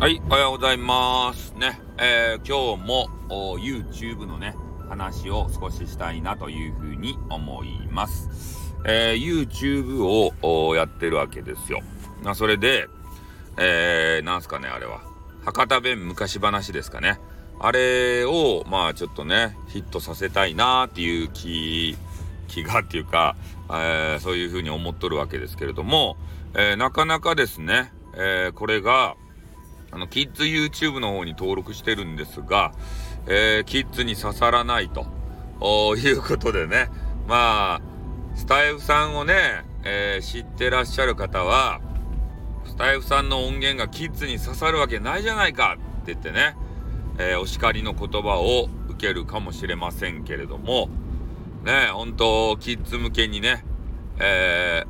はい、おはようございます。ね、えー、今日も YouTube のね、話を少ししたいなというふうに思います。えー、YouTube をやってるわけですよ。ま、それで、えー、なんすかね、あれは。博多弁昔話ですかね。あれを、まあちょっとね、ヒットさせたいなっていう気、気がっていうか、えー、そういうふうに思っとるわけですけれども、えー、なかなかですね、えー、これが、あの、キッズ YouTube の方に登録してるんですが、えー、キッズに刺さらないと。いうことでね、まあ、スタイフさんをね、えー、知ってらっしゃる方は、スタイフさんの音源がキッズに刺さるわけないじゃないかって言ってね、えー、お叱りの言葉を受けるかもしれませんけれども、ね、本当キッズ向けにね、え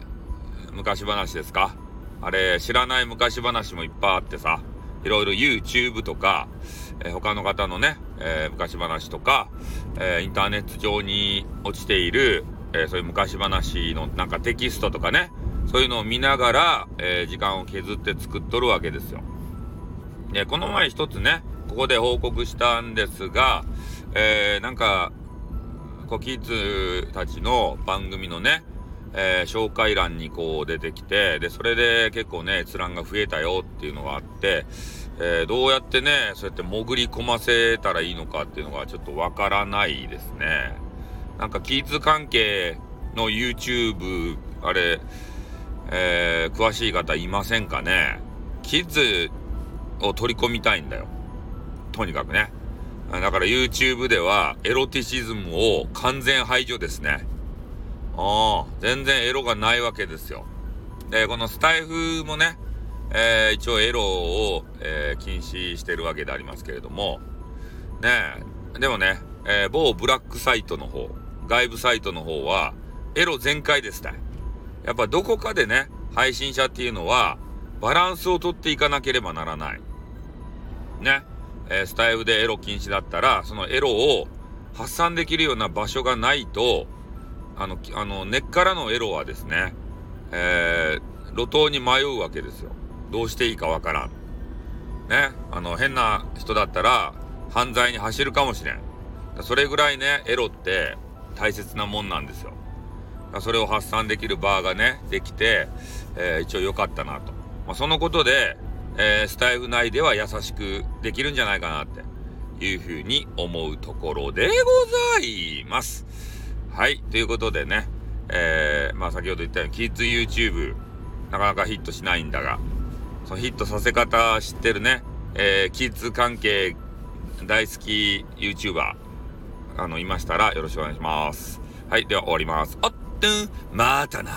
ー、昔話ですか？あれ、知らない昔話もいっぱいあってさ、いろいろ YouTube とか、えー、他の方のね、えー、昔話とか、えー、インターネット上に落ちている、えそういう昔話のなんかテキストとかね、そういうのを見ながら、え時間を削って作っとるわけですよ。で、この前一つね、ここで報告したんですが、えなんか、コキッズたちの番組のね、えー、紹介欄にこう出てきて、で、それで結構ね、閲覧が増えたよっていうのがあって、えー、どうやってね、そうやって潜り込ませたらいいのかっていうのがちょっとわからないですね。なんか、キッズ関係の YouTube、あれ、えー、詳しい方いませんかね？キッズを取り込みたいんだよ。とにかくね。だから YouTube ではエロティシズムを完全排除ですね。ああ、全然エロがないわけですよ。で、このスタイフもね、えー、一応エロを、えー、禁止してるわけでありますけれども、ねえでもね、えー、某ブラックサイトの方、外部サイトの方は、エロ全開ですね。やっぱどこかでね、配信者っていうのは、バランスをとっていかなければならない。ね。えー、スタイフでエロ禁止だったら、そのエロを発散できるような場所がないと、あの、あの、根っからのエロはですね、えー、路頭に迷うわけですよ。どうしていいかわからん。ね、あの、変な人だったら、犯罪に走るかもしれん。それぐらいね、エロって大切なもんなんですよ。それを発散できる場がね、できて、えー、一応良かったなと。まあ、そのことで、えー、スタイフ内では優しくできるんじゃないかなっていうふうに思うところでございます。はい。ということでね、えー、まあ先ほど言ったように、キッズ YouTube、なかなかヒットしないんだが、そのヒットさせ方知ってるね、えー、キッズ関係大好き YouTuber、あの、いましたらよろしくお願いします。はい。では終わります。あっとん、またな。